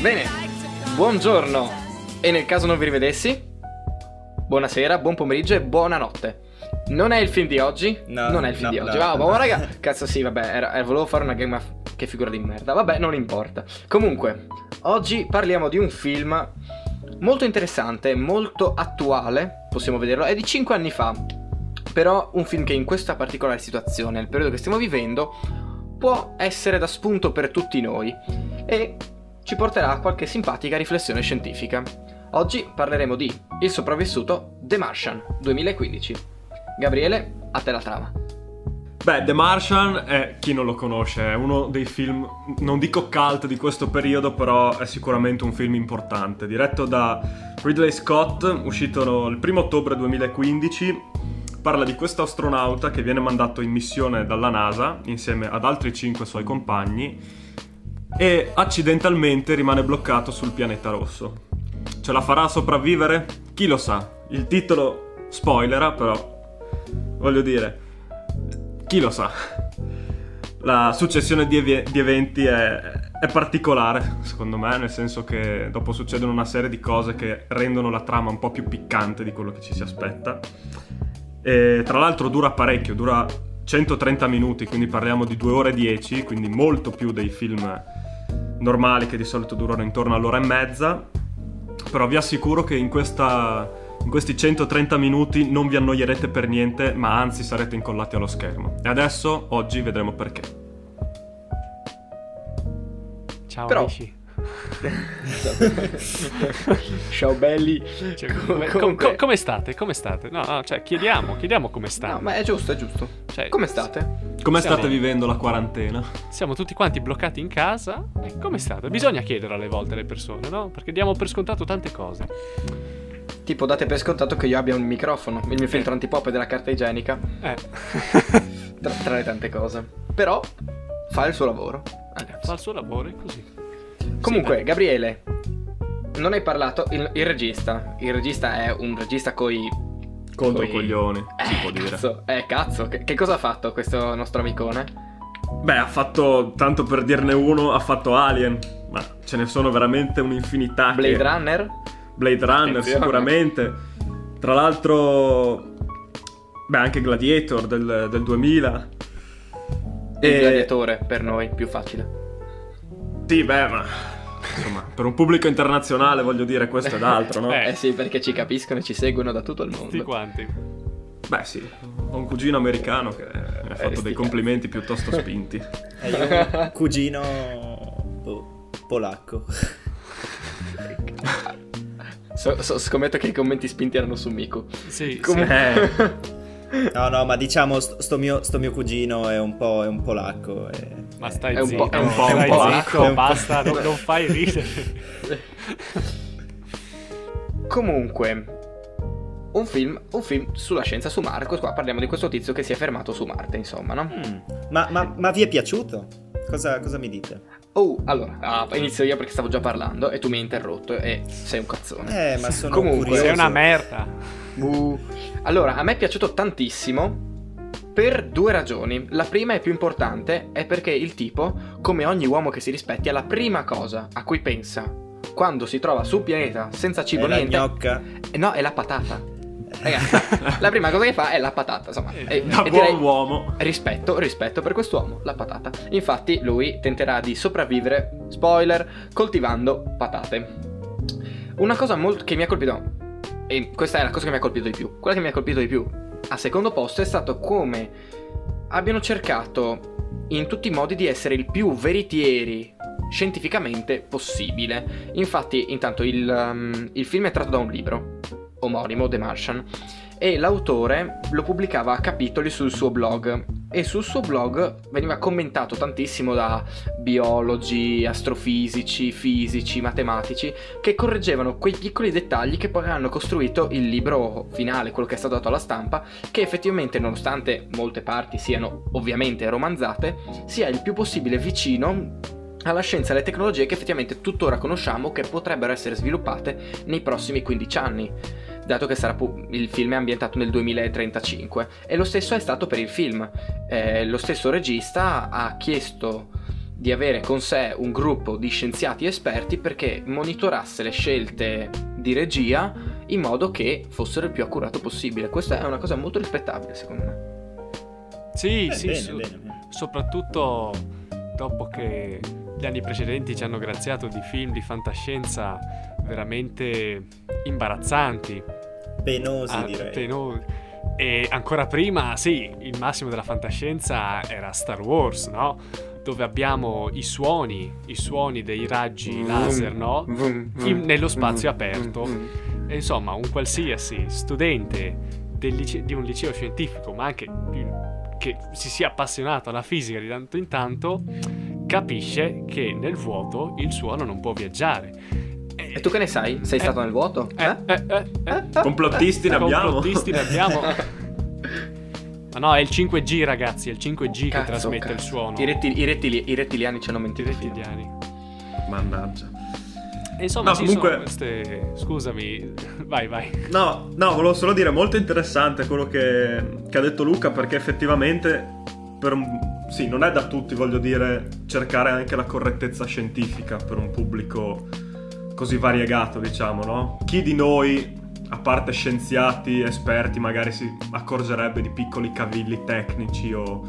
Bene, buongiorno. E nel caso non vi rivedessi, buonasera, buon pomeriggio e buonanotte. Non è il film di oggi? No, non è il film no, di no. oggi. Ah, ma raga, cazzo sì, vabbè, era- eh, volevo fare una game of- che figura di merda. Vabbè, non importa. Comunque, oggi parliamo di un film molto interessante, molto attuale, possiamo vederlo, è di 5 anni fa. Però un film che in questa particolare situazione, nel periodo che stiamo vivendo, può essere da spunto per tutti noi e ci porterà a qualche simpatica riflessione scientifica. Oggi parleremo di Il sopravvissuto The Martian 2015. Gabriele, a te la trama. Beh, The Martian è, chi non lo conosce, è uno dei film, non dico cult di questo periodo, però è sicuramente un film importante. Diretto da Ridley Scott, uscito il 1 ottobre 2015, parla di questo astronauta che viene mandato in missione dalla NASA insieme ad altri 5 suoi compagni e accidentalmente rimane bloccato sul pianeta rosso. Ce la farà a sopravvivere? Chi lo sa? Il titolo spoilera, però voglio dire, chi lo sa? La successione di, evi- di eventi è, è particolare, secondo me, nel senso che dopo succedono una serie di cose che rendono la trama un po' più piccante di quello che ci si aspetta. E tra l'altro dura parecchio, dura 130 minuti, quindi parliamo di 2 ore e 10, quindi molto più dei film normali che di solito durano intorno all'ora e mezza. Però vi assicuro che in, questa, in questi 130 minuti non vi annoierete per niente, ma anzi sarete incollati allo schermo. E adesso, oggi, vedremo perché. Ciao Però- amici. Ciao belli. Cioè, Com- come, com- comunque- com- come state? Come state? No, no, cioè, chiediamo, chiediamo come stanno. No, ma è giusto, è giusto. Cioè, Come state? Come Siamo- state vivendo la quarantena? Siamo tutti quanti bloccati in casa. E come state? Bisogna chiedere alle volte alle persone, no? Perché diamo per scontato tante cose. Tipo date per scontato che io abbia un microfono, il mio filtro antipop e della carta igienica, Eh. tra, tra le tante cose. Però fa il suo lavoro. ragazzi. Fa il suo lavoro, è così. Comunque, Gabriele, non hai parlato. Il, il regista. Il regista è un regista coi. Contro coi- coglioni, si Eh, può dire. Cazzo, eh, cazzo. Che, che cosa ha fatto questo nostro amicone? Beh, ha fatto, tanto per dirne uno, ha fatto Alien, ma ce ne sono veramente un'infinità. che- Blade Runner? Blade Runner Attenzione. sicuramente. Tra l'altro, beh, anche Gladiator del, del 2000. Il E- gladiatore per noi, più facile. Sì, beh, ma insomma, per un pubblico internazionale voglio dire questo ed altro, no? Eh sì, perché ci capiscono e ci seguono da tutto il Tutti mondo. quanti. Beh, sì, ho un cugino americano che mi ha fatto dei complimenti piuttosto spinti. E io ho un cugino po- polacco. So- so- scommetto che i commenti spinti erano su Miku. Sì, Comunque- Eh, No, no, ma diciamo, sto, sto mio, sto mio cugino è un po', è un polacco. sì. Ma stai È un zitto, po'- è un po', stai un po', zitto, è un po'. basta, non, non fai ridere. Comunque, un film, un film sulla scienza su Marte. Qua parliamo di questo tizio che si è fermato su Marte, insomma, no? Mm. Ma, ma- ma vi è piaciuto? Cosa, cosa mi dite? Oh, allora, ah, inizio io perché stavo già parlando e tu mi hai interrotto e sei un cazzone. Eh, ma sono Comunque, curioso. Sei una merda. Uh. Allora, a me è piaciuto tantissimo per due ragioni. La prima e più importante è perché il tipo, come ogni uomo che si rispetti, è la prima cosa a cui pensa quando si trova su un pianeta senza cibo È la niente. gnocca? Eh, No, è la patata. Ragazzi, la prima cosa che fa è la patata, insomma. E, da e buon direi- uomo. Rispetto, rispetto per quest'uomo, la patata. Infatti lui tenterà di sopravvivere, spoiler, coltivando patate. Una cosa molto che mi ha colpito, e questa è la cosa che mi ha colpito di più, quella che mi ha colpito di più, a secondo posto, è stato come abbiano cercato in tutti i modi di essere il più veritieri scientificamente possibile. Infatti, intanto il, um, il film è tratto da un libro omonimo, The Martian, e l'autore lo pubblicava a capitoli sul suo blog e sul suo blog veniva commentato tantissimo da biologi, astrofisici, fisici, matematici che correggevano quei piccoli dettagli che poi hanno costruito il libro finale, quello che è stato dato alla stampa, che effettivamente nonostante molte parti siano ovviamente romanzate, sia il più possibile vicino alla scienza e alle tecnologie che effettivamente tuttora conosciamo che potrebbero essere sviluppate nei prossimi 15 anni. Dato che sarà pu- il film è ambientato nel 2035. E lo stesso è stato per il film. Eh, lo stesso regista ha chiesto di avere con sé un gruppo di scienziati esperti perché monitorasse le scelte di regia in modo che fossero il più accurato possibile. Questa è una cosa molto rispettabile, secondo me. Sì, Eh, sì, bene, su- bene, bene. soprattutto dopo che gli anni precedenti ci hanno graziato di film di fantascienza veramente imbarazzanti. Penosi, Ah, direi. peno- E ancora prima, sì, il massimo della fantascienza era Star Wars, no? Dove abbiamo i suoni, i suoni dei raggi laser, no? In- nello spazio aperto. E insomma, un qualsiasi studente del lice- di un liceo scientifico, ma anche di- che si sia appassionato alla fisica di tanto in tanto, capisce che nel vuoto il suono non può viaggiare. E tu che ne sai? Sei Eh. stato nel vuoto? Eh, eh, eh, eh. Complottisti ne abbiamo? Complottisti ne abbiamo. Ma no, è il 5G, ragazzi, è il 5G che Cazzo, trasmette il cazzo. suono. I, rettili- i rettili- i rettiliani ci hanno I mentito. rettiliani. Mannaggia. E insomma, No, comunque- sono queste... Scusami, vai, vai. No, no, volevo solo dire, molto interessante quello che, che ha detto Luca, perché effettivamente, per un- sì, non è da tutti, voglio dire, cercare anche la correttezza scientifica per un pubblico così variegato, diciamo, no? Chi di noi, a parte scienziati, esperti, magari si accorgerebbe di piccoli cavilli tecnici o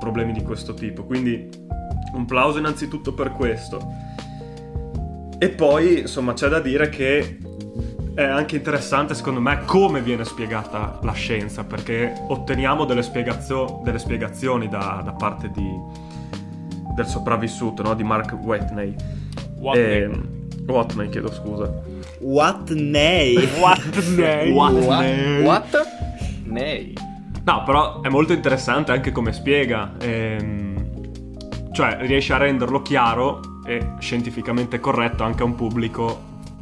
problemi di questo tipo. Quindi un plauso innanzitutto per questo. E poi, insomma, c'è da dire che è anche interessante, secondo me, come viene spiegata la scienza, perché otteniamo delle, spiegazio- delle spiegazioni da, da parte di- del sopravvissuto, no? di Mark Watney. What E- Watney, chiedo scusa. What nay? Watney. Watney. What? Nei. No, però è molto interessante anche come spiega. ehm, cioè, riesce a renderlo chiaro e scientificamente corretto anche a un pubblico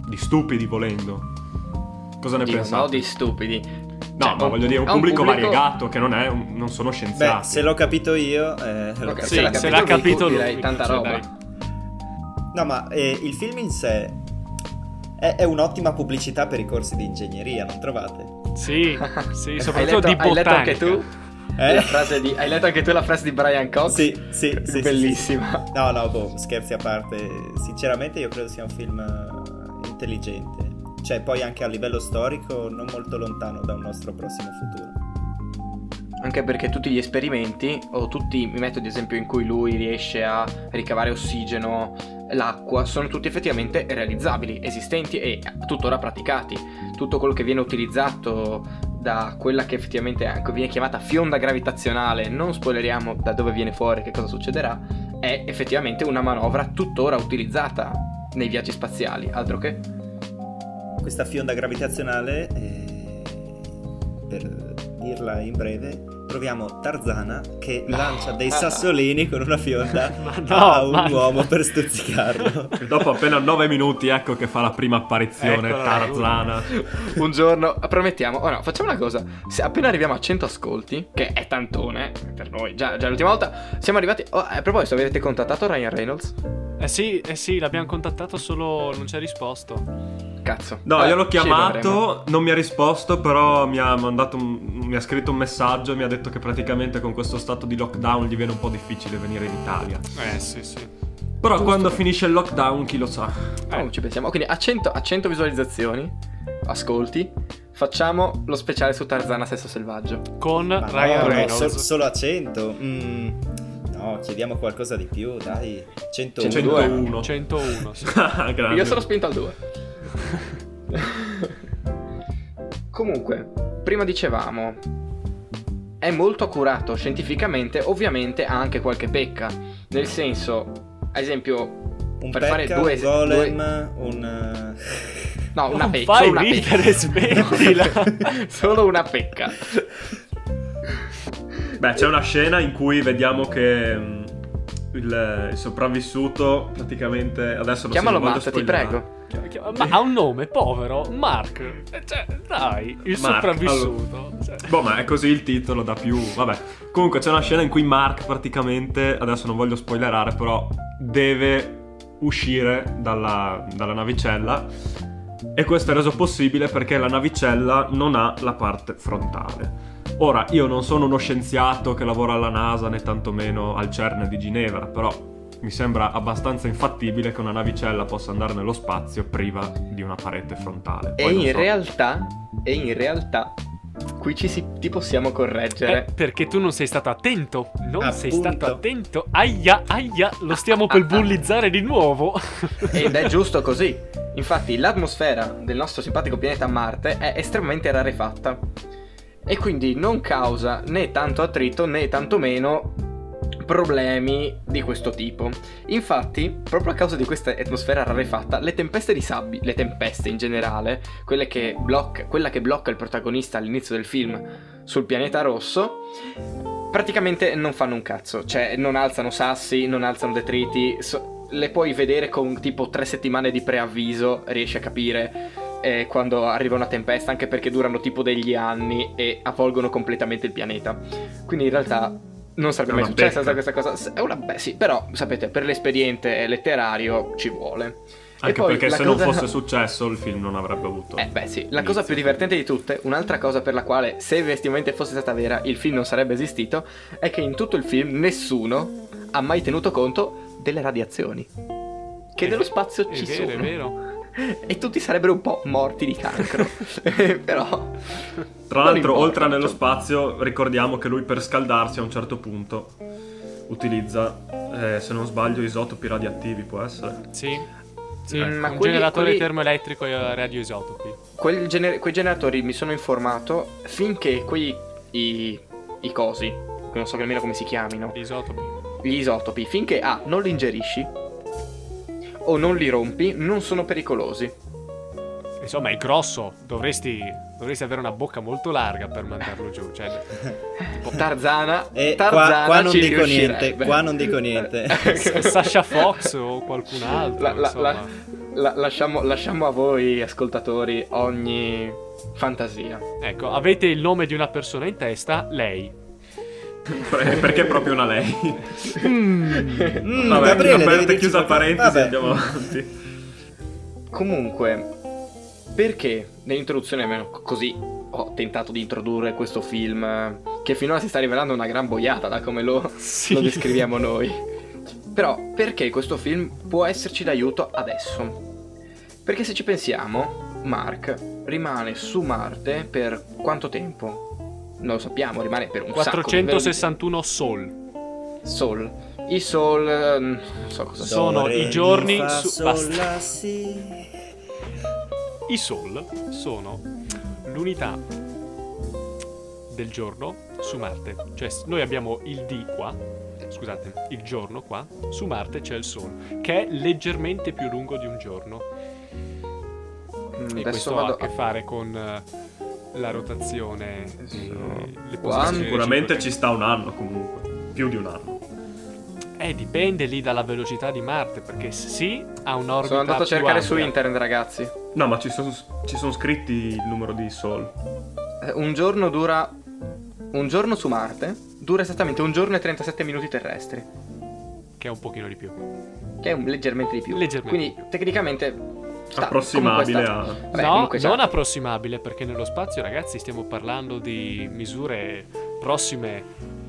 di stupidi, volendo. Cosa ne Dio, pensate? no, di stupidi. No, Cioè, ma voglio dire, un a pubblico, variegato che non, è un- non sono Beh, scienziati. se l'ho capito io, eh, l'ho capito. Sì, Se l'ha se capito l'ha lui, capito lui. direi tanta cioè, roba. dai. No, ma eh, il film in sé è, è un'ottima pubblicità per i corsi di ingegneria, non trovate? Sì, sì, Hai soprattutto letto, di hai letto anche botanica. tu? Eh? La frase di, hai letto anche tu la frase di Brian Cox? Sì, sì, sì, sì, Bellissima. sì. No, no, boh, scherzi a parte. Sinceramente io credo sia un film eh, intelligente. Cioè, poi anche a livello storico non molto lontano da un nostro prossimo futuro. Anche perché tutti gli esperimenti, o tutti i metodi, ad esempio, in cui lui riesce a ricavare ossigeno, l'acqua, sono tutti effettivamente realizzabili, esistenti e tuttora praticati. Tutto quello che viene utilizzato da quella che effettivamente viene chiamata fionda gravitazionale, non spoileriamo da dove viene fuori, che cosa succederà, è effettivamente una manovra tuttora utilizzata nei viaggi spaziali, altro che... Questa fionda gravitazionale, eh, per dirla in breve, troviamo Tarzana che lancia dei sassolini con una fionda Ma no, a un ma no. uomo per stuzzicarlo. Dopo appena 9 minuti, ecco che fa la prima apparizione Eccola. Tarzana. Un giorno, promettiamo, oh no, facciamo una cosa, se appena arriviamo a 100 ascolti, che è tantone per noi, già, già l'ultima volta siamo arrivati... Oh, a proposito, avete contattato Ryan Reynolds? Eh sì, eh sì, l'abbiamo contattato solo non ci ha risposto. Cazzo. No, Vabbè, io l'ho chiamato, non mi ha risposto, però mi ha mandato un- mi ha scritto un messaggio e mi ha detto che praticamente con questo stato di lockdown gli viene un po' difficile venire in Italia. Eh sì, sì. Però Giusto. quando finisce il lockdown, chi lo sa. Oh, ci pensiamo. Quindi a 100, a 100 visualizzazioni, ascolti, facciamo lo speciale su Tarzana Sesso Selvaggio. Con Ma Ryan no, no, Reynolds. sol- solo a 100. Mm, no, chiediamo qualcosa di più, dai. 101. 102. 101. 101, sì. Io sono spinto al 2. Comunque, prima dicevamo, è molto accurato scientificamente, ovviamente ha anche qualche pecca. Nel senso, ad esempio, Un per fare pecca, due- un golem, un... eh, no, una Non pecca. fai Solo una ridere, pecca. smettila. solo una pecca. Beh, c'è una scena in cui vediamo che mm, il, il sopravvissuto praticamente adesso non Chiamalo Matt, ti prego. Ma ha un nome, povero, Mark. Eh, Cioè, dai, il Mark, sopravvissuto. Cioè, Boh, ma è così il titolo da più. Vabbè. Comunque c'è una scena in cui Mark praticamente, adesso non voglio spoilerare, però deve uscire dalla, dalla navicella e questo è reso possibile perché la navicella non ha la parte frontale. Ora, io non sono uno scienziato che lavora alla NASA né tantomeno al CERN di Ginevra, però mi sembra abbastanza infattibile che una navicella possa andare nello spazio priva di una parete frontale. Poi e in so. realtà, e in realtà Qui ci si, ti possiamo correggere. Eh, perché tu non sei stato attento. Non Appunto. sei stato attento. Aia, aia, lo stiamo per bullizzare di nuovo. Ed è giusto così. Infatti, l'atmosfera del nostro simpatico pianeta Marte è estremamente rarefatta. E quindi non causa né tanto attrito né tantomeno problemi di questo tipo. Infatti, proprio a causa di questa atmosfera rarefatta, le tempeste di sabbia, le tempeste in generale, che blocca, quella che blocca il protagonista all'inizio del film sul pianeta rosso, praticamente non fanno un cazzo. Cioè, non alzano sassi, non alzano detriti. So- le puoi vedere con tipo tre settimane di preavviso, riesci a capire eh, quando arriva una tempesta, anche perché durano tipo degli anni e avvolgono completamente il pianeta. Quindi in realtà non sarebbe mai successa becca. questa cosa. È una beh, sì, però sapete, per l'espediente letterario ci vuole. Anche perché se cosa... non fosse successo il film non avrebbe avuto. Eh beh sì, la inizio. cosa più divertente di tutte, un'altra cosa per la quale se effettivamente fosse stata vera il film non sarebbe esistito, è che in tutto il film nessuno ha mai tenuto conto delle radiazioni. Che è dello spazio ci vero, sono. È vero, e tutti sarebbero un po' morti di cancro. Però. Tra l'altro, oltre nello spazio, ricordiamo che lui per scaldarsi a un certo punto utilizza, eh, se non sbaglio, isotopi radioattivi, può essere? Sì. Sì, ma un quelli, generatore quelli... termoelettrico a radioisotopi. Gener- quei generatori mi sono informato finché quei i, i cosi, non so nemmeno come si chiamino. Gli isotopi. Gli isotopi, finché A ah, non li ingerisci o non li rompi, non sono pericolosi. Insomma, è grosso, dovresti, dovresti avere una bocca molto larga per mandarlo giù. Cioè, tipo Tarzana. E Tarzana qua, qua, non dico niente, qua non dico niente. Sasha Fox o qualcun altro. La, la, la, la, lasciamo, lasciamo a voi, ascoltatori, ogni fantasia. Ecco, avete il nome di una persona in testa, lei. Perché proprio una lei? mm, Vabbè, Gabriele, aperta e chiusa parentesi, Vabbè. andiamo avanti. Comunque, perché nell'introduzione, almeno così, ho tentato di introdurre questo film che finora si sta rivelando una gran boiata da come lo, sì. lo descriviamo noi. Però, perché questo film può esserci d'aiuto adesso? Perché se ci pensiamo, Mark rimane su Marte per quanto tempo? Non lo sappiamo, rimane per un 461 sol. Sol. I sol, non so cosa sono. i giorni su... Sol, si. I sol sono l'unità del giorno su Marte. Cioè, noi abbiamo il D qua, scusate, il giorno qua, su Marte c'è il Sol, che è leggermente più lungo di un giorno. Mm, e questo ha a che fare con la rotazione le posizioni sicuramente ci sta un anno comunque più di un anno. Eh dipende lì dalla velocità di Marte perché sì ha un'orbita sono andato a cercare ampia. su internet ragazzi. No ma ci sono, ci sono scritti il numero di Sol. Eh, un giorno dura un giorno su Marte dura esattamente un giorno e 37 minuti terrestri. Che è un pochino di più. Che è un, leggermente di più. Leggermente quindi tecnicamente sta, approssimabile a... Vabbè, no, non approssimabile perché nello spazio ragazzi stiamo parlando di misure prossime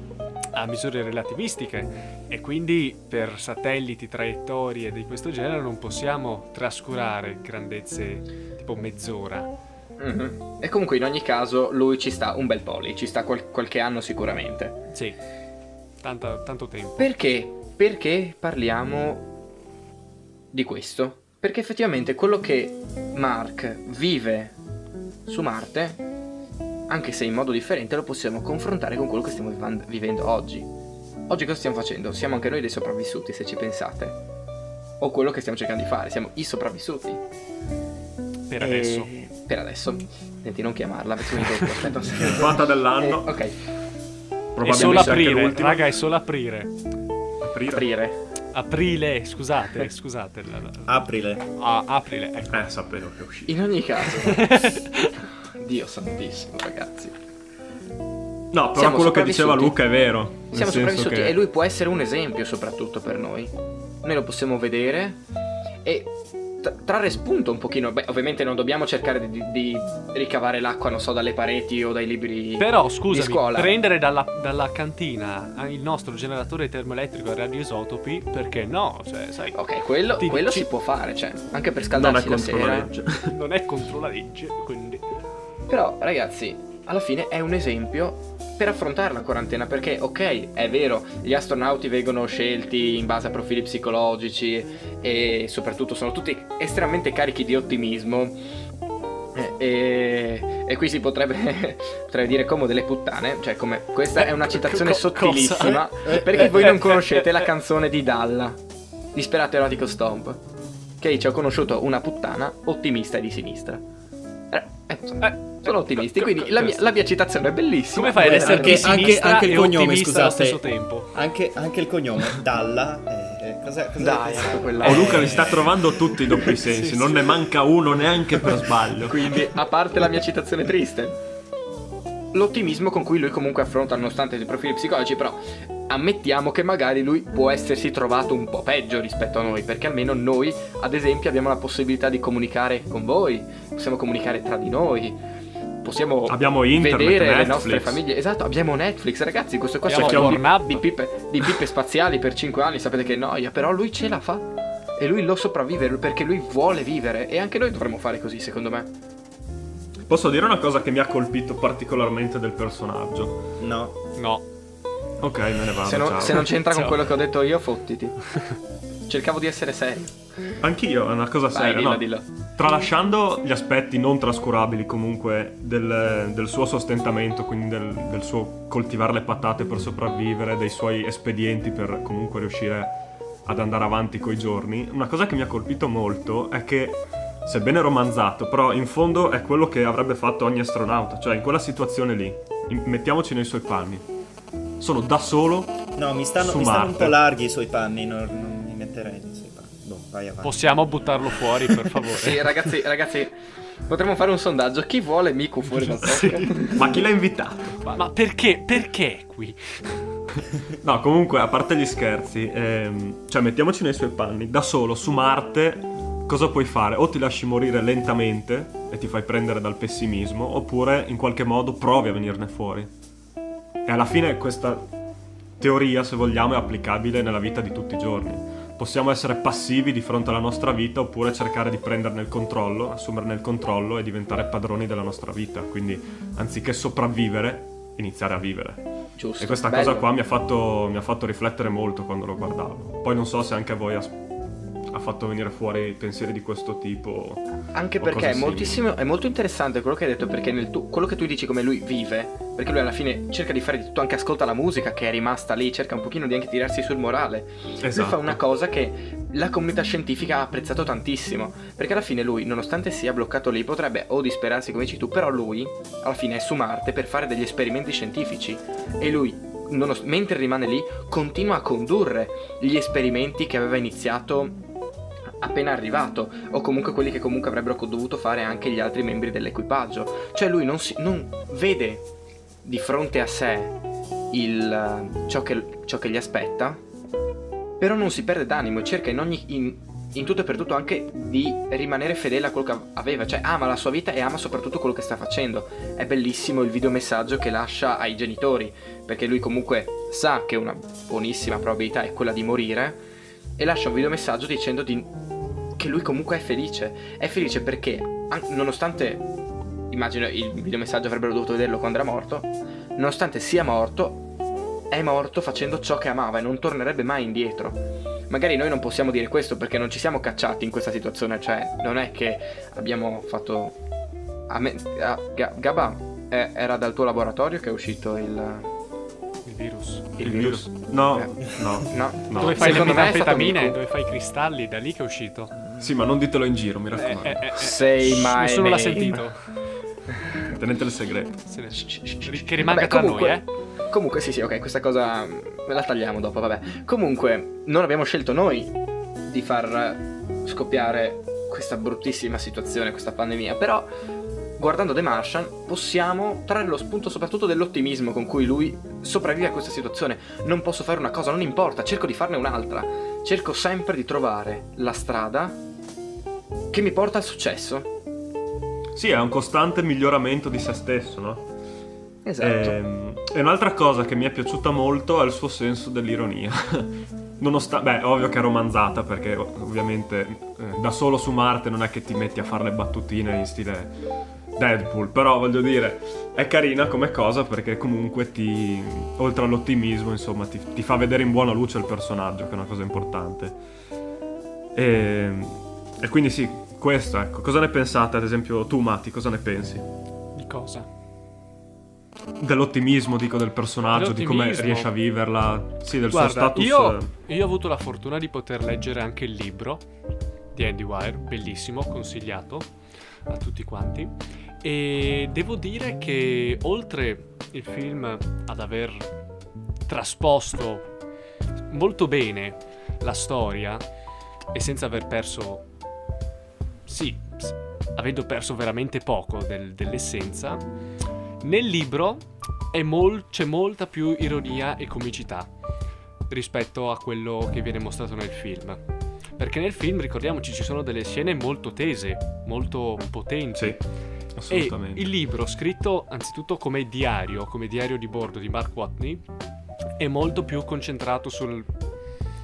a misure relativistiche e quindi per satelliti, traiettorie di questo genere non possiamo trascurare grandezze tipo mezz'ora. Mm-hmm. E comunque in ogni caso lui ci sta un bel po' lì, ci sta qual- qualche anno sicuramente. Sì, Tanta, tanto tempo. Perché? Perché parliamo di questo? Perché effettivamente quello che Mark vive su Marte, anche se in modo differente, lo possiamo confrontare con quello che stiamo vivendo oggi. Oggi cosa stiamo facendo? Siamo anche noi dei sopravvissuti, se ci pensate. O quello che stiamo cercando di fare, siamo i sopravvissuti. Per e... adesso. Per adesso. Senti, non chiamarla, perché mi aspetta un secondo. Fatta dell'anno. Eh, ok. È solo aprire, raga, è solo aprire. Aprire. aprire. Aprile, scusate, scusate. Aprile. Ah, aprile, ecco. Eh, sapevo che è uscito. In ogni caso. Dio santissimo, ragazzi. No, però Siamo quello che diceva Luca è vero. Siamo sopravvissuti che... e lui può essere un esempio soprattutto per noi. Noi lo possiamo vedere e trarre spunto un pochino. Beh, ovviamente non dobbiamo cercare di, di ricavare l'acqua, non so, dalle pareti o dai libri Però di scusami, scuola. prendere dalla, dalla cantina il nostro generatore termoelettrico a radioisotopi, perché no? Cioè, sai, Ok, quello, Ti- quello ci- si può fare, cioè, anche per Non è scaldarsi la contro la sera. legge. non è contro la legge, quindi... Però, ragazzi, alla fine è un esempio per affrontare la quarantena. Perché, ok, è vero, gli astronauti vengono scelti in base a profili psicologici e soprattutto sono tutti estremamente carichi di ottimismo. Eh, E, e qui si potrebbe, potrei dire come delle puttane, cioè come questa è una citazione Co- sottilissima cosa? perché voi non conoscete la canzone di Dalla, Disperato Erotico Stomp, che dice ho conosciuto una puttana ottimista e di sinistra. Eh, eh, insomma, Eh, sono eh, ottimisti, quindi la mia, questo. la mia citazione è bellissima. Come fai ad essere anche- anche- anche il cognome, scusate. stesso tempo? Anche, anche il cognome, Dalla. eh, cosa, cosa Dai, ecco quella- Oh, Luca Eh, li sta trovando tutti i doppi sensi, sì, non sì. ne manca uno neanche per sbaglio. Quindi, a parte la mia citazione triste, l'ottimismo con cui lui comunque affronta, nonostante i profili psicologici, però ammettiamo che magari lui può essersi trovato un po' peggio rispetto a noi, perché almeno noi, ad esempio, abbiamo la possibilità di comunicare con voi, possiamo comunicare tra di noi, possiamo Abbiamo internet, vedere le Netflix. nostre famiglie. Esatto, abbiamo Netflix, ragazzi, questo qua Abbiamo c'è di, Pornhub. di pippe, di pippe spaziali per 5 anni, sapete che noia, però lui ce la fa. E lui lo sopravvive perché lui vuole vivere e anche noi dovremmo fare così, secondo me. Posso dire una cosa che mi ha colpito particolarmente del personaggio? No, No. Ok, me ne vado. Se non, ciao. se non c'entra con Ciao. quello che ho detto io, fottiti. Cercavo di essere serio. Anch'io, è una cosa Vai, seria. dillo, no? dillo. Tralasciando gli aspetti non trascurabili comunque del, del suo sostentamento, quindi del, del suo coltivare le patate per sopravvivere, dei suoi espedienti per comunque riuscire ad andare avanti coi giorni, una cosa che mi ha colpito molto è che, sebbene romanzato, però in fondo è quello che avrebbe fatto ogni astronauta, cioè in quella situazione lì, in- mettiamoci nei suoi panni. Sono da solo, no, mi stanno, mi stanno un po' larghi i suoi panni, non, non mi metterei Possiamo buttarlo fuori, per favore? Sì, ragazzi, ragazzi, potremmo fare un sondaggio. Chi vuole Miku fuori dal podcast? ma chi l'ha invitato? Ma, ma perché? Perché qui? No, comunque, a parte gli scherzi, ehm, cioè mettiamoci nei suoi panni, da solo su Marte, cosa puoi fare? O ti lasci morire lentamente e ti fai prendere dal pessimismo, oppure in qualche modo provi a venirne fuori. E alla fine questa teoria, se vogliamo, è applicabile nella vita di tutti i giorni. Possiamo essere passivi di fronte alla nostra vita oppure cercare di prenderne il controllo, assumerne il controllo e diventare padroni della nostra vita. Quindi, anziché sopravvivere, iniziare a vivere. Giusto. E questa bello. cosa qua mi ha, fatto, mi ha fatto riflettere molto quando lo guardavo. Poi non so se anche a voi ha, ha fatto venire fuori pensieri di questo tipo. Anche perché è, è molto interessante quello che hai detto, perché nel tu- quello che tu dici come lui vive, perché lui alla fine cerca di fare di tutto, anche ascolta la musica che è rimasta lì, cerca un pochino di anche tirarsi sul morale. Esatto. Lui fa una cosa che la comunità scientifica ha apprezzato tantissimo, perché alla fine lui, nonostante sia bloccato lì, potrebbe o disperarsi come dici tu, però lui alla fine è su Marte per fare degli esperimenti scientifici e lui, mentre rimane lì, continua a condurre gli esperimenti che aveva iniziato appena arrivato o comunque quelli che comunque avrebbero dovuto fare anche gli altri membri dell'equipaggio. Cioè lui non, si- non vede di fronte a sé il, ciò, che, ciò che gli aspetta, però non si perde d'animo e cerca in ogni... In, in tutto e per tutto anche di rimanere fedele a quello che aveva, cioè ama la sua vita e ama soprattutto quello che sta facendo. È bellissimo il videomessaggio che lascia ai genitori, perché lui comunque sa che una buonissima probabilità è quella di morire e lascia un videomessaggio dicendo di- che lui comunque è felice. È felice perché, an- nonostante, immagino il videomessaggio avrebbero dovuto vederlo quando era morto, nonostante sia morto, è morto facendo ciò che amava e non tornerebbe mai indietro. Magari noi non possiamo dire questo perché non ci siamo cacciati in questa situazione, cioè non è che abbiamo fatto... A me... a- Ga- Gabba, eh, era dal tuo laboratorio che è uscito il, Il virus. il virus? No, Eh. no. No. No. Dove fai le Secondo è stato metanfetamine, dove fai i cristalli, da lì che è uscito. Sì, ma non ditelo in giro, mi Eh, raccomando. eh, eh, eh. Say Shh, my Nessuno l'ha sentito. Tenete il segreto. Che rimanga Vabbè, tra comunque- noi, eh. Comunque, sì, sì, ok, questa cosa mm, la tagliamo dopo, vabbè. Comunque, non abbiamo scelto noi di far scoppiare questa bruttissima situazione, questa pandemia, però guardando The Martian possiamo trarre lo spunto soprattutto dell'ottimismo con cui lui sopravvive a questa situazione. Non posso fare una cosa, non importa, cerco di farne un'altra. Cerco sempre di trovare la strada che mi porta al successo. Sì, è un costante miglioramento di se stesso, no? Esatto. Ehm, E, un'altra cosa che mi è piaciuta molto è il suo senso dell'ironia. Nonostante, beh, ovvio che è romanzata perché ov- ovviamente eh, da solo su Marte non è che ti metti a fare le battutine in stile Deadpool, però voglio dire, è carina come cosa perché comunque ti, oltre all'ottimismo, insomma, ti, ti fa vedere in buona luce il personaggio, che è una cosa importante. E, e quindi sì, questo, ecco. Cosa ne pensate, ad esempio, tu, Matti, cosa ne pensi? Di cosa? Dell'ottimismo, dico, del personaggio, di come riesce a viverla, sì, del Guarda, suo status. io, eh, io ho avuto la fortuna di poter leggere anche il libro di Andy Wire, bellissimo, consigliato a tutti quanti. E devo dire che oltre il film ad aver trasposto molto bene la storia e senza aver perso, sì, avendo perso veramente poco del- dell'essenza, nel libro è mol- c'è molta più ironia e comicità rispetto a quello che viene mostrato nel film. Perché nel film, ricordiamoci, ci sono delle scene molto tese, molto potenti. Sì, E assolutamente. il libro, scritto anzitutto come diario, come diario di bordo di Mark Watney, è molto più concentrato sul-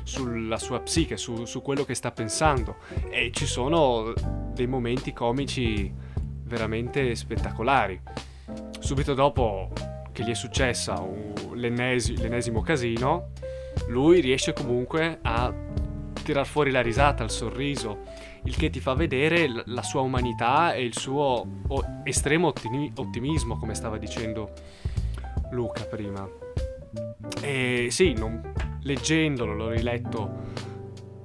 sulla sua psiche, su, su quello che sta pensando. E ci sono dei momenti comici veramente spettacolari. Subito dopo che gli è successa l'ennesi- l'ennesimo casino, lui riesce comunque a tirar fuori la risata, il sorriso, il che ti fa vedere la sua umanità e il suo estremo ottimi- ottimismo, come stava dicendo Luca prima. E sì, non- leggendolo, l'ho riletto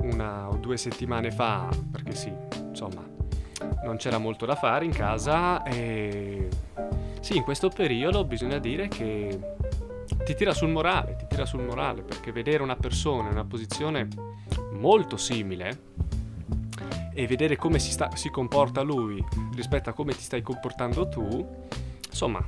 una o due settimane fa, perché sì, insomma, non c'era molto da fare in casa e sì, in questo periodo bisogna dire che ti tira sul morale, ti tira sul morale, perché vedere una persona in una posizione molto simile e vedere come si, sta- si comporta lui rispetto a come ti stai comportando tu, insomma,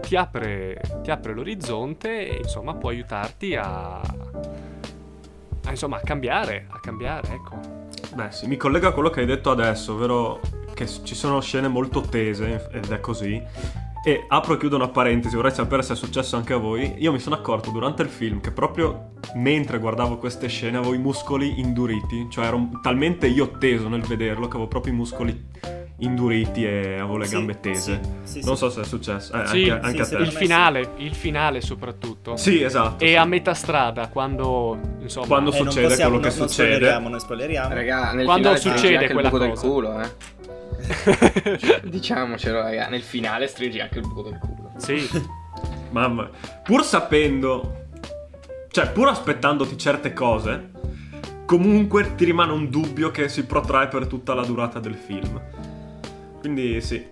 ti apre, ti apre l'orizzonte e insomma può aiutarti a, a, insomma, a cambiare, a cambiare, ecco. Beh, sì, mi collego a quello che hai detto adesso, ovvero che ci sono scene molto tese ed è così. E apro e chiudo una parentesi, vorrei sapere se è successo anche a voi. Io mi sono accorto durante il film che proprio mentre guardavo queste scene avevo i muscoli induriti, cioè ero talmente io teso nel vederlo che avevo proprio i muscoli induriti e avevo le Sì, gambe tese. sì, sì, non so se è successo, eh, Sì, anche, anche sì, a te. Il finale, il finale soprattutto. Sì, esatto. E sì. a metà strada, quando insomma, Quando Eh, non succede possiamo- quello che non- succede. Non spoileriamo, non spoileriamo. Raga, nel Quando succede anche quella il buco cosa. del culo, eh. Diciamocelo, raga, nel finale stringi anche il buco del culo. sì, Mamma, pur sapendo, cioè pur aspettandoti certe cose, comunque ti rimane un dubbio che si protrae per tutta la durata del film. Quindi sì,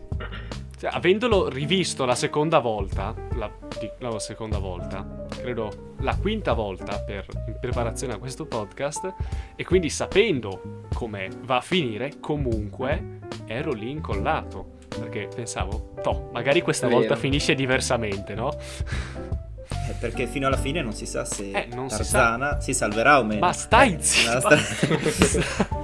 Cioè, avendolo rivisto la seconda volta, la, la seconda volta, credo la quinta volta per, in preparazione a questo podcast, e quindi sapendo come va a finire, comunque ero lì incollato. Perché pensavo, toh, magari questa Vero. volta finisce diversamente, no? Eh, Perché fino alla fine non si sa se Eh, non si Tarzana si, salverà o meno. Ma stai Eh, zitto! sta-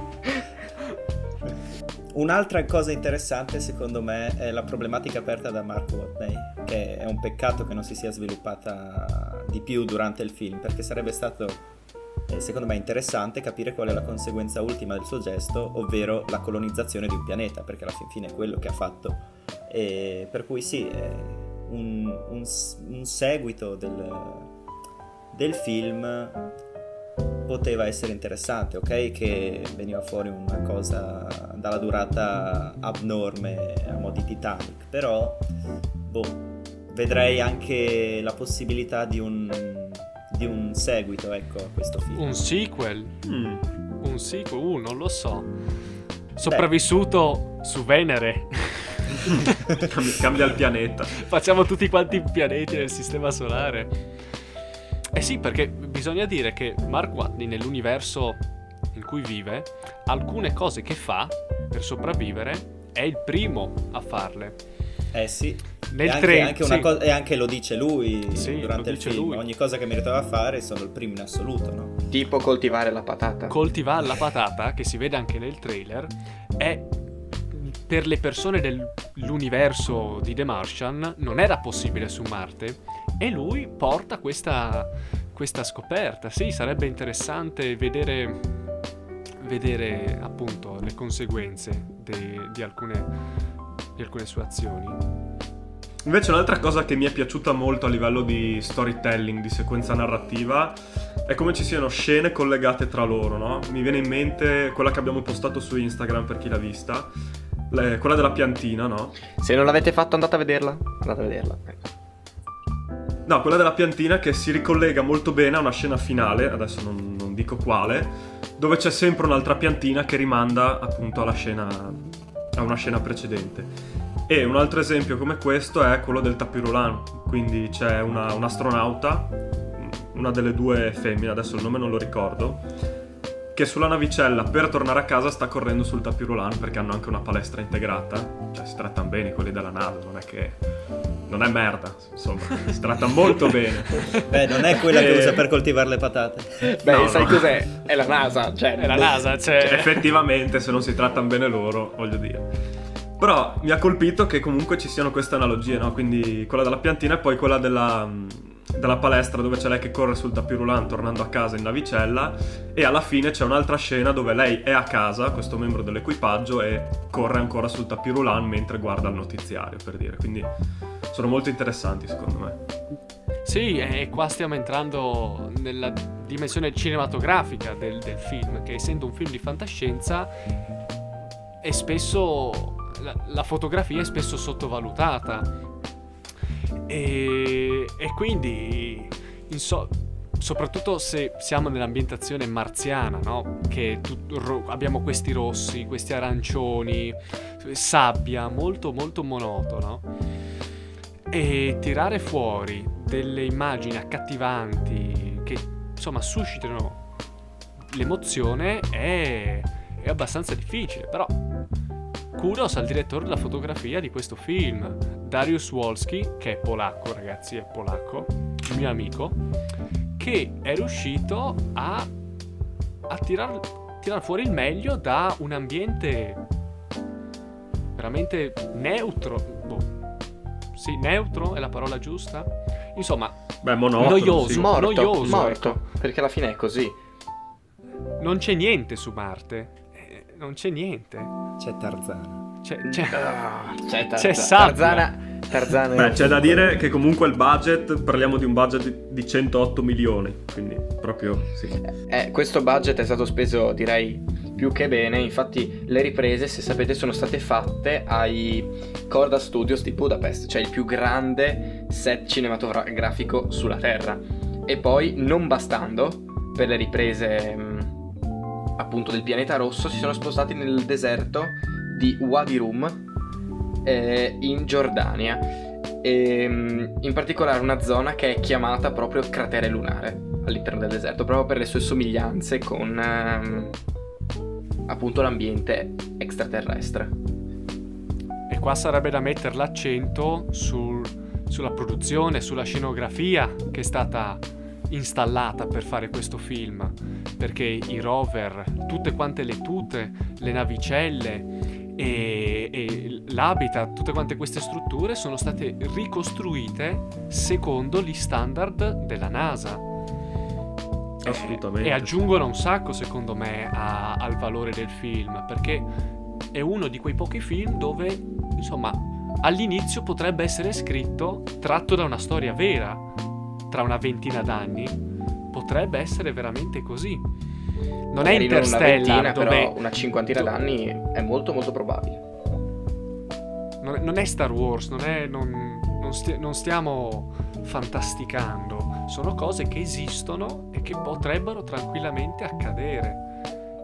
Un'altra cosa interessante secondo me è la problematica aperta da Mark Watney, che è un peccato che non si sia sviluppata di più durante il film, perché sarebbe stato eh, secondo me interessante capire qual è la conseguenza ultima del suo gesto, ovvero la colonizzazione di un pianeta, perché alla fin fine è quello che ha fatto. E per cui sì, un, un un seguito del, del film poteva essere interessante, ok? Che veniva fuori una cosa dalla durata abnorme a mo' di Titanic, però boh, vedrei anche la possibilità di un, di un seguito, ecco, a questo film. Un sequel, Mm. un sequel, uh, non lo so. Sopravvissuto su Venere. Cambia, il pianeta. Facciamo tutti quanti i pianeti del sistema solare. Eh sì, perché bisogna dire che Mark Watney nell'universo in cui vive, alcune cose che fa per sopravvivere è il primo a farle. Eh sì, nel e anche, trailer anche una sì. co- e anche lo dice lui Sì, durante lo il dice film. lui. Ogni cosa che meritava a fare sono il primo in assoluto, no? Tipo coltivare la patata. coltivare la patata, che si vede anche nel trailer, è per le persone dell'universo di The Martian non era possibile su Marte e lui porta questa, questa scoperta. Sì, sarebbe interessante vedere, vedere appunto le conseguenze de- di, alcune, di alcune sue azioni. Invece un'altra cosa che mi è piaciuta molto a livello di storytelling, di sequenza narrativa, è come ci siano scene collegate tra loro, no? Mi viene in mente quella che abbiamo postato su Instagram per chi l'ha vista, le- quella della piantina, no? Se non l'avete fatto andate a vederla. Andate a vederla. Ecco. No, quella della piantina che si ricollega molto bene a una scena finale, adesso non, non dico quale, dove c'è sempre un'altra piantina che rimanda appunto alla scena, a una scena precedente. E un altro esempio come questo è quello del tapirulan, quindi c'è una, un'astronauta, una delle due femmine, adesso il nome non lo ricordo, che sulla navicella per tornare a casa sta correndo sul tapirulan perché hanno anche una palestra integrata, cioè si trattano bene quelli della nave, non è che... non è merda, insomma, si tratta molto bene. Beh, non è quella che Eh. usa per coltivare le patate. Beh, No, sai no. cos'è? È la NASA. Cioè, È la NASA, cioè... Cioè, effettivamente, se non si trattano bene loro, voglio dire. Però mi ha colpito che comunque ci siano queste analogie, no? Quindi quella della piantina e poi quella della, della palestra dove c'è lei che corre sul tapirulan tornando a casa in navicella e alla fine c'è un'altra scena dove lei è a casa, questo membro dell'equipaggio, e corre ancora sul tapirulan mentre guarda il notiziario, per dire. Quindi sono molto interessanti secondo me. Sì, e qua stiamo entrando nella dimensione cinematografica del, del film, che essendo un film di fantascienza è spesso la, la fotografia è spesso sottovalutata e, e quindi inso- soprattutto se siamo nell'ambientazione marziana, no? Che tut- ro- abbiamo questi rossi, questi arancioni, sabbia, molto molto monotono e tirare fuori delle immagini accattivanti che insomma suscitano l'emozione è, è abbastanza difficile però kudos al direttore della fotografia di questo film Darius Wolski che è polacco ragazzi è polacco il mio amico che è riuscito a, a tirar, tirar fuori il meglio da un ambiente veramente neutro boh, sì, neutro è la parola giusta? Insomma, Beh, monotono. Noioso. sì. morto, noioso, morto. ecco. Perché alla fine è così. non c'è niente su Marte. Eh, Non c'è niente. C'è Tarzana. C'è, c'è- c'è, Tar- C'è. Tarzana. Tarzana. Beh, c'è da dire che comunque il budget, parliamo di un budget di- di 108 milioni, quindi proprio sì. Eh, questo budget è stato speso, direi, più che bene. Infatti, le riprese, se sapete, sono state fatte ai Corda Studios di Budapest, cioè il più grande set cinematografico sulla Terra. E poi, non bastando, per le riprese mh, appunto del pianeta rosso, si sono spostati nel deserto di Wadi Rum eh, in Giordania. E, mh, in particolare una zona che è chiamata proprio cratere lunare all'interno del deserto, proprio per le sue somiglianze con ehm, appunto l'ambiente extraterrestre. E qua sarebbe da mettere l'accento sul- sulla produzione, sulla scenografia che è stata installata per fare questo film. Perché i rover, tutte quante le tute, le navicelle e, e l'habitat, tutte quante queste strutture sono state ricostruite secondo gli standard della NASA. Assolutamente. E aggiungono un sacco, secondo me, a- al valore del film, perché è uno di quei pochi film dove, insomma, all'inizio potrebbe essere scritto tratto da una storia vera, tra una ventina d'anni. Potrebbe essere veramente così. Non è non una Interstellar, ventina, dove però una cinquantina do- d'anni è molto molto probabile. non, è, non è Star Wars, non, è, non, non sti- stiamo fantasticando, sono cose che esistono e che potrebbero tranquillamente accadere.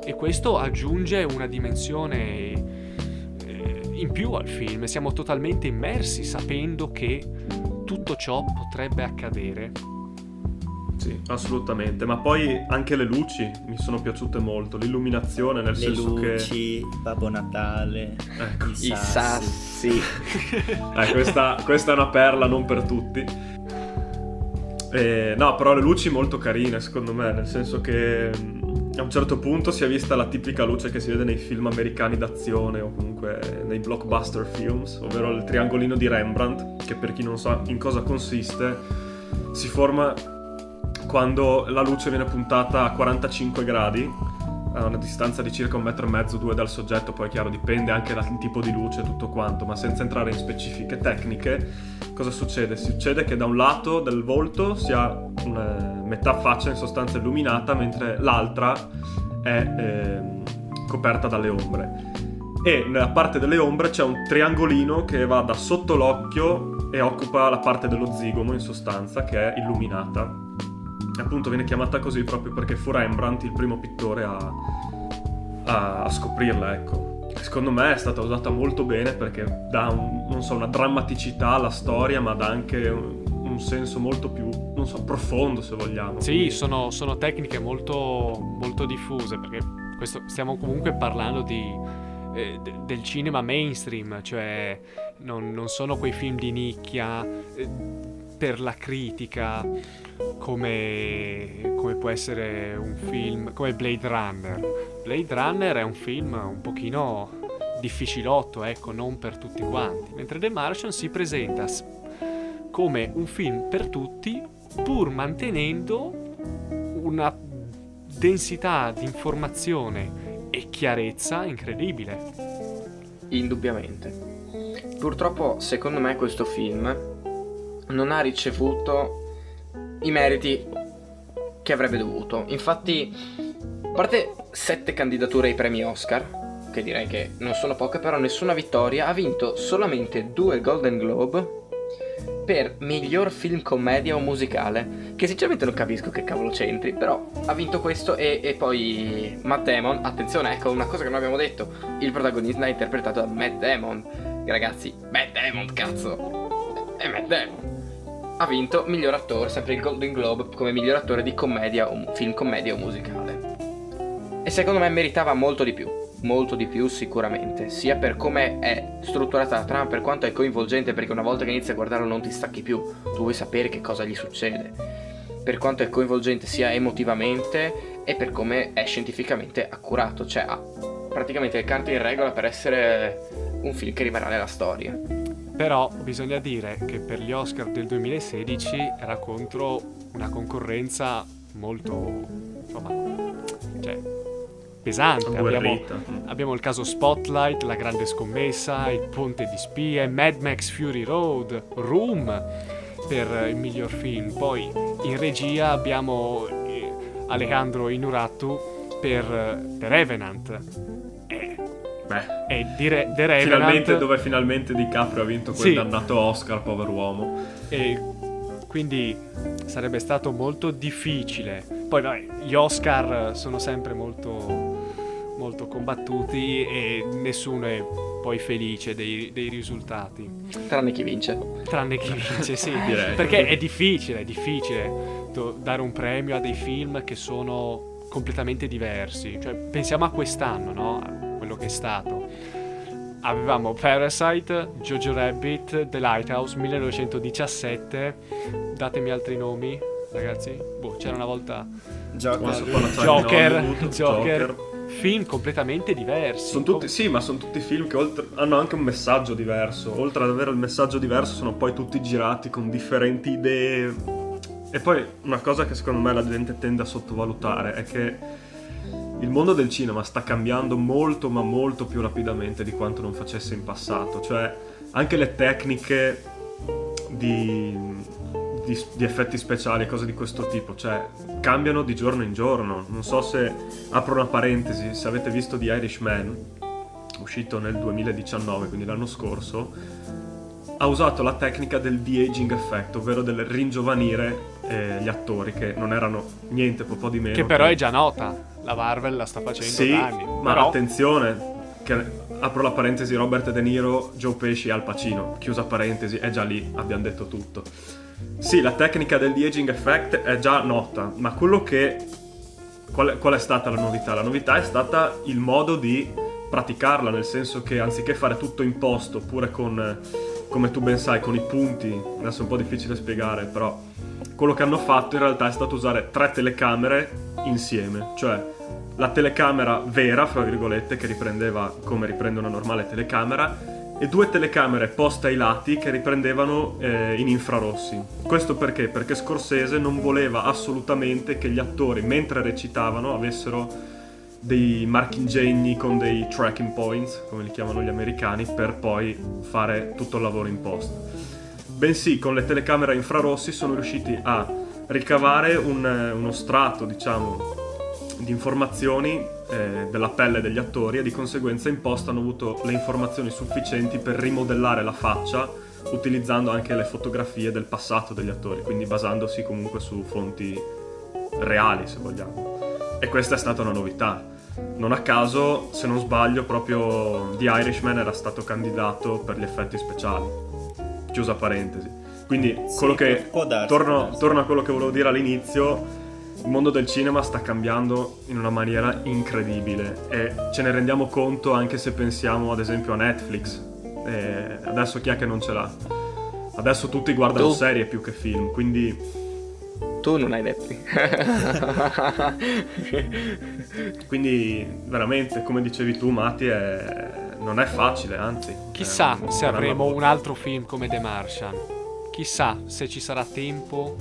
E questo aggiunge una dimensione eh, in più al film, siamo totalmente immersi sapendo che tutto ciò potrebbe accadere. Sì, assolutamente. Ma poi anche le luci mi sono piaciute molto. L'illuminazione, nel Le senso luci, Babbo Natale, Ecco. i I sassi. sassi. che eh, questa, questa è una perla non per tutti. Eh, no, però le luci molto carine, secondo me, nel senso che mm, a un certo punto si è vista la tipica luce che si vede nei film americani d'azione o comunque nei blockbuster films, ovvero il triangolino di Rembrandt, che per chi non sa in cosa consiste, si forma quando la luce viene puntata a 45 gradi a una distanza di circa un metro e mezzo, due dal soggetto, poi è chiaro dipende anche dal tipo di luce e tutto quanto, ma senza entrare in specifiche tecniche, cosa succede? Succede che da un lato del volto si ha metà faccia in sostanza illuminata, mentre l'altra è ehm, coperta dalle ombre. E nella parte delle ombre c'è un triangolino che va da sotto l'occhio e occupa la parte dello zigomo in sostanza, che è illuminata. Appunto viene chiamata così proprio perché fu Rembrandt il primo pittore a, a- a scoprirla, ecco. Secondo me è stata usata molto bene perché dà un- so, una drammaticità alla storia, ma dà anche un, un senso molto più, non so, profondo se vogliamo. Sì, Quindi- sono, sono tecniche molto, molto diffuse perché questo, stiamo comunque parlando di, eh, de- del cinema mainstream, cioè non, non sono quei film di nicchia eh, per la critica come, come può essere un film come Blade Runner. Blade Runner è un film un pochino difficilotto, ecco, non per tutti quanti, mentre The Martian si presenta come un film per tutti pur mantenendo una densità di informazione e chiarezza incredibile. Indubbiamente. Purtroppo, secondo me, questo film non ha ricevuto i meriti che avrebbe dovuto. Infatti, a parte sette candidature ai premi Oscar, che direi che non sono poche, però nessuna vittoria, ha vinto solamente due Golden Globe per miglior film commedia o musicale, che sinceramente non capisco che cavolo c'entri, però ha vinto questo e, e poi Matt Damon, attenzione, ecco una cosa che non abbiamo detto, il protagonista è interpretato da Matt Damon, ragazzi, Matt Damon, cazzo, è Matt Damon. Ha vinto miglior attore, sempre il Golden Globe, come miglior attore di commedia o film commedia o musicale. E secondo me meritava molto di più, molto di più sicuramente, sia per come è strutturata la trama, per quanto è coinvolgente, perché una volta che inizi a guardarlo non ti stacchi più, tu vuoi sapere che cosa gli succede, per quanto è coinvolgente sia emotivamente e per come è scientificamente accurato, cioè ha praticamente le carte in regola per essere un film che rimarrà nella storia. Però bisogna dire che per gli Oscar del 2016 era contro una concorrenza molto, insomma, cioè, pesante. Abbiamo, abbiamo il caso Spotlight, La Grande Scommessa, Il Ponte di Spie, Mad Max Fury Road, Room per il miglior film. Poi in regia abbiamo eh, Alejandro Inuratu per eh, The Revenant. E, Beh, e di Re- The Revenant... finalmente dove finalmente DiCaprio ha vinto quel Sì. dannato Oscar, pover'uomo. E quindi sarebbe stato molto difficile. Poi vai, gli Oscar sono sempre molto, molto combattuti e nessuno è poi felice dei, dei risultati. Tranne chi vince. Tranne chi vince, sì. Direi. Perché è difficile, è difficile dare un premio a dei film che sono completamente diversi. Cioè, pensiamo a quest'anno, no? Quello che è stato. Avevamo Parasite, Jojo Rabbit, The Lighthouse, 1917. Datemi altri nomi, ragazzi. Boh, c'era una volta Joker. Joker, Hollywood, Joker, film completamente diversi. Sono tutti, sì, ma sono tutti film che oltre- hanno anche un messaggio diverso. Oltre ad avere il messaggio diverso, sono poi tutti girati con differenti idee. E poi una cosa che secondo me la gente tende a sottovalutare è che il mondo del cinema sta cambiando molto, ma molto più rapidamente di quanto non facesse in passato. Cioè, anche le tecniche di, di- di effetti speciali e cose di questo tipo, cioè, cambiano di giorno in giorno. Non so se apro una parentesi, se avete visto The Irishman, uscito nel 2019, quindi l'anno scorso, ha usato la tecnica del de-aging effect, ovvero del ringiovanire eh, gli attori che non erano niente po' po' di meno. Che però è già nota. La Marvel la sta facendo Sì, da anni. ma però, attenzione, che apro la parentesi Robert De Niro, Joe Pesci e Al Pacino, chiusa parentesi, è già lì, abbiamo detto tutto. sì, la tecnica del de-aging effect è già nota, ma quello che... Qual è, qual è stata la novità? La novità è stata il modo di praticarla, nel senso che anziché fare tutto in post oppure con, come tu ben sai, con i punti, adesso è un po' difficile spiegare, però quello che hanno fatto in realtà è stato usare tre telecamere insieme, cioè la telecamera vera, fra virgolette, che riprendeva come riprende una normale telecamera, e due telecamere poste ai lati che riprendevano eh, in infrarossi. Questo perché? Perché Scorsese non voleva assolutamente che gli attori, mentre recitavano, avessero dei marchingegni con dei tracking points, come li chiamano gli americani, per poi fare tutto il lavoro in post. Bensì, con le telecamere infrarossi sono riusciti a ricavare un, uno strato, diciamo, di informazioni eh, della pelle degli attori e di conseguenza in post hanno avuto le informazioni sufficienti per rimodellare la faccia utilizzando anche le fotografie del passato degli attori, quindi basandosi comunque su fonti reali, se vogliamo. E questa è stata una novità. Non a caso, se non sbaglio, proprio The Irishman era stato candidato per gli effetti speciali. Chiusa parentesi. Quindi, Sì, quello che. può- può darsi, torno, torno a quello che volevo dire all'inizio. Il mondo del cinema sta cambiando in una maniera incredibile e ce ne rendiamo conto anche se pensiamo ad esempio a Netflix. E adesso chi è che non ce l'ha? Adesso tutti guardano Tu? serie più che film, quindi Tu non hai Netflix. Quindi veramente, come dicevi tu, Mati, è- non è facile, anzi. Chissà è un se avremo un altro film come The Martian. Chissà se ci sarà tempo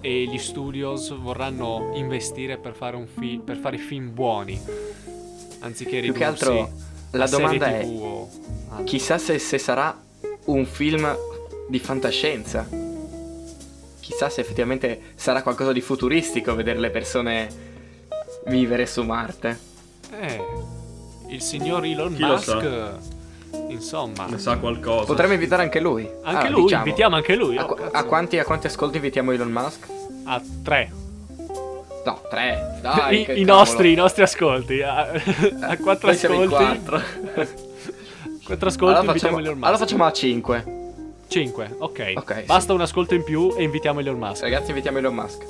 e gli studios vorranno investire per fare, un fi- per fare film buoni. Anziché Più ridursi che altro la domanda è o chissà se, se sarà un film di fantascienza. Chissà se effettivamente sarà qualcosa di futuristico vedere le persone vivere su Marte. Eh, il signor Elon Chi lo Musk, insomma, Ne sa qualcosa. Potremmo invitare anche lui. anche Ah, lui, diciamo. invitiamo anche lui. A, oh, qu- a quanti, a quanti ascolti invitiamo Elon Musk? A tre. No, tre. Dai, I, i nostri, i nostri ascolti. A, a quattro Noi siamo in ascolti. quattro. Quattro ascolti allora, invitiamo facciamo, Elon Musk. allora facciamo a 5. 5, ok. Ok, Basta un ascolto in più e invitiamo Elon Musk. Ragazzi, invitiamo Elon Musk.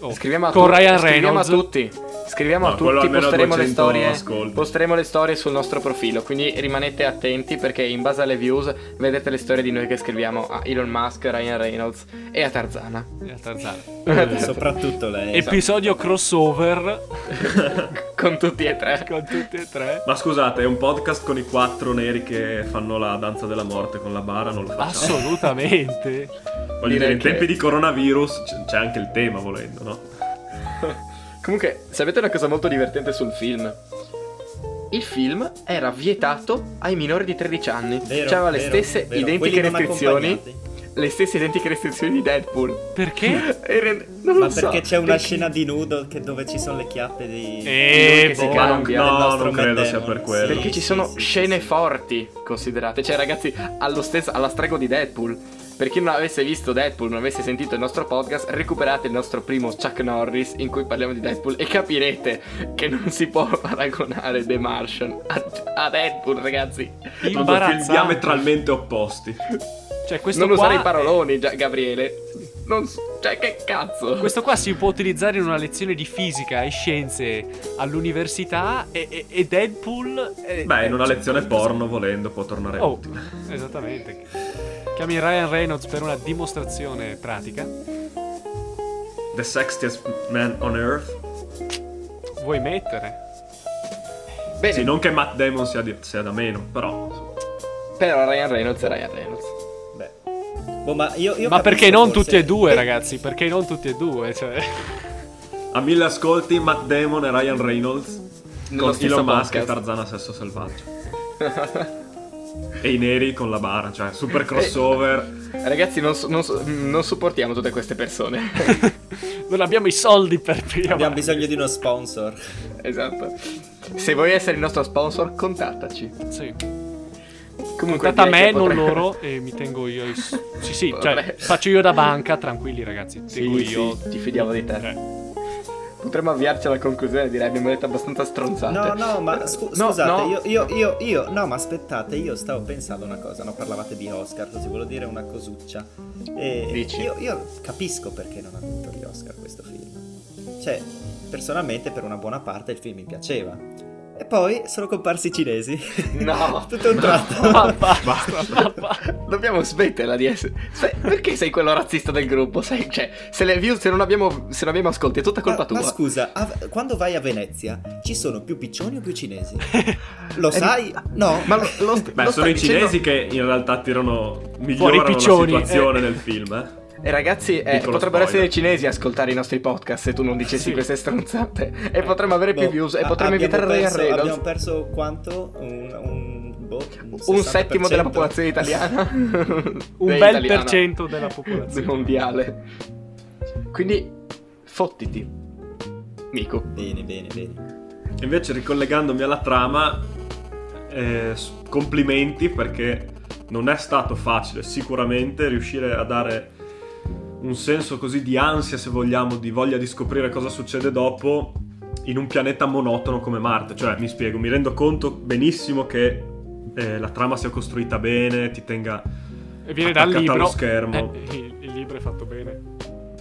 Oh, Scriviamo a con tutti, Ryan scriviamo Reynolds. a tutti. Scriviamo No, a tutti, posteremo le 200 storie. ascolti. Posteremo le storie sul nostro profilo. Quindi rimanete attenti perché in base alle views vedete le storie di noi che scriviamo a Elon Musk, Ryan Reynolds e a Tarzana. E a Tarzana. Soprattutto lei. Episodio crossover Con tutti e tre. con tutti e tre. Ma scusate, è un podcast con i quattro neri che fanno la danza della morte con la bara, non lo facciamo. Assolutamente. Voglio Direi dire, in che- tempi di coronavirus c'è anche il tema, volendo, no? Comunque, sapete una cosa molto divertente sul film? Il film era vietato ai minori di 13 anni. Vero, C'aveva le vero, stesse vero. identiche Quelli restrizioni. Le stesse identiche restrizioni di Deadpool. Perché? E rende- non Ma lo so, perché c'è una perché- scena di nudo che- dove ci sono le chiappe di... Eh, boh. Ma non, no, nostro non credo sia per quello. Perché ci Sì, sono sì, scene sì. forti, considerate. Cioè, ragazzi, allo stesso, alla stregua di Deadpool. Per chi non avesse visto Deadpool, non avesse sentito il nostro podcast, recuperate il nostro primo Chuck Norris in cui parliamo di Deadpool e capirete che non si può paragonare The Martian a, a Deadpool, ragazzi. Sono due film Imbarazzante. diametralmente opposti. Cioè, questo non qua usare i paroloni, già, Gabriele. Non so, cioè, che cazzo? Questo qua si può utilizzare in una lezione di fisica e scienze all'università e, e- e Deadpool... è- Beh, in una lezione porno, volendo, può tornare Oh, utile. esattamente. Chiami Ryan Reynolds per una dimostrazione pratica. The Sexiest Man on Earth. Vuoi mettere? Bene, Sì, non che Matt Damon sia, di- sia da meno, però. però Ryan Reynolds è Ryan Reynolds. Boh, ma io, io Ma perché non forse- tutti e due, ragazzi? Perché non tutti e due? Cioè... A mille ascolti, Matt Damon e Ryan Reynolds. Nello con Elon Musk e. Tarzana Sesso Selvaggio. e i neri con la bara, cioè super crossover. Ragazzi, non, so- non so- non sopportiamo tutte queste persone. non abbiamo i soldi per più. Abbiamo bisogno di uno sponsor. esatto. Se vuoi essere il nostro sponsor, contattaci. Sì. Comunque, Contatta direi me, non potrei- loro, e mi tengo io. i s- Sì, sì, cioè, faccio io da banca, tranquilli ragazzi. Sì, Tengo sì, io. ti fidiamo di te. Eh, potremmo avviarci alla conclusione, direi abbiamo detto abbastanza stronzate. No, no, ma scu- No, scusate, no. Io, io, io, io, no, ma aspettate, io stavo pensando una cosa, no, parlavate di Oscar, così volevo dire una cosuccia. E Dici? Io, io capisco perché non ha vinto gli Oscar questo film. Cioè, personalmente per una buona parte il film mi piaceva. E poi sono comparsi i cinesi. No. Tutto un tratto. Ma basta, ma Dobbiamo smetterla di essere. Perché sei quello razzista del gruppo? Sai, cioè, se le view, se non abbiamo, se non abbiamo ascolti, è tutta colpa ma, tua. ma scusa, a- quando vai a Venezia ci sono più piccioni o più cinesi? Lo Eh, sai? No. Ma lo, lo, Beh, lo sono i dicendo- cinesi che in realtà tirano migliorano la situazione eh. nel film, eh. E ragazzi, eh, potrebbero essere spoiler. i cinesi a ascoltare i nostri podcast se tu non dicessi Sì. queste stronzate. E potremmo avere più Boh, views e potremmo Ray perso- Reynolds. Abbiamo perso quanto? Un, un, boh, un Un settimo della 60%? popolazione italiana. Un Eh, bel italiana. per cento della Del popolazione. mondiale. Quindi, fottiti. Mico. Bene, bene, bene. Invece, ricollegandomi alla trama, eh, complimenti perché non è stato facile sicuramente riuscire a dare un senso così di ansia, se vogliamo, di voglia di scoprire cosa succede dopo in un pianeta monotono come Marte. Cioè, mi spiego, mi rendo conto benissimo che eh, la trama sia costruita bene, ti tenga E viene dal libro. allo schermo. Eh, il, il libro è fatto bene.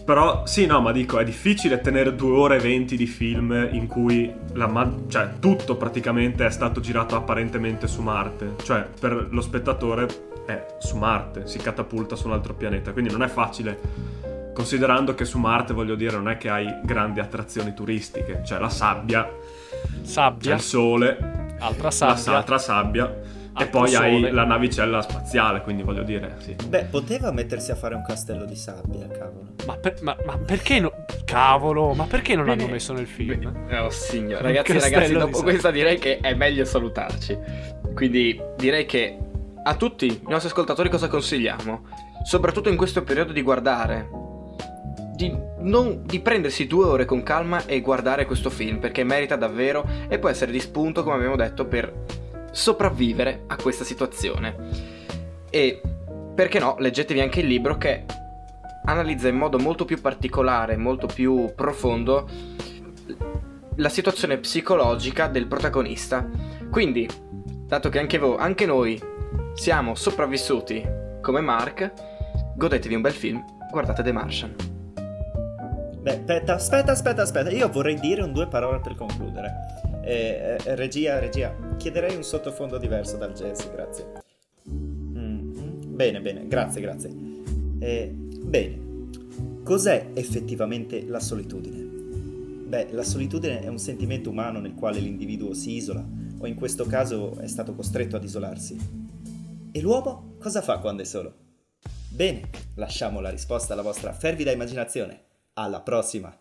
Però sì, no, ma dico, è difficile tenere due ore e venti di film in cui la ma- cioè, tutto praticamente è stato girato apparentemente su Marte. Cioè, per lo spettatore è su Marte, si catapulta su un altro pianeta. Quindi non è facile, considerando che su Marte, voglio dire, non è che hai grandi attrazioni turistiche. C'è la sabbia, c'è Sabbia, il sole, altra sabbia. sa- altra sabbia. E poi hai sole. la navicella spaziale, quindi voglio dire, sì. Beh, poteva mettersi a fare un castello di sabbia, cavolo. Ma, per- ma- ma perché no? Cavolo, ma perché non l'hanno messo nel film? Oh signore, ragazzi, ragazzi, di dopo sabbia. questa direi che è meglio salutarci. Quindi direi che a tutti i nostri ascoltatori cosa consigliamo? Soprattutto in questo periodo di guardare. Di, non- di prendersi due ore con calma e guardare questo film perché merita davvero e può essere di spunto, come abbiamo detto, per sopravvivere a questa situazione. E perché no, leggetevi anche il libro che analizza in modo molto più particolare, molto più profondo la situazione psicologica del protagonista. Quindi, dato che anche voi, anche noi siamo sopravvissuti come Mark, godetevi un bel film, guardate The Martian. Beh, aspetta, aspetta, aspetta, aspetta. Io vorrei dire un due parole per concludere. Eh, eh, regia, regia, chiederei un sottofondo diverso dal jazz, grazie. Mm, mm. Bene, bene, grazie, grazie. Eh, bene, cos'è effettivamente la solitudine? Beh, la solitudine è un sentimento umano nel quale l'individuo si isola, o in questo caso è stato costretto ad isolarsi. E l'uomo cosa fa quando è solo? Bene, lasciamo la risposta alla vostra fervida immaginazione. Alla prossima!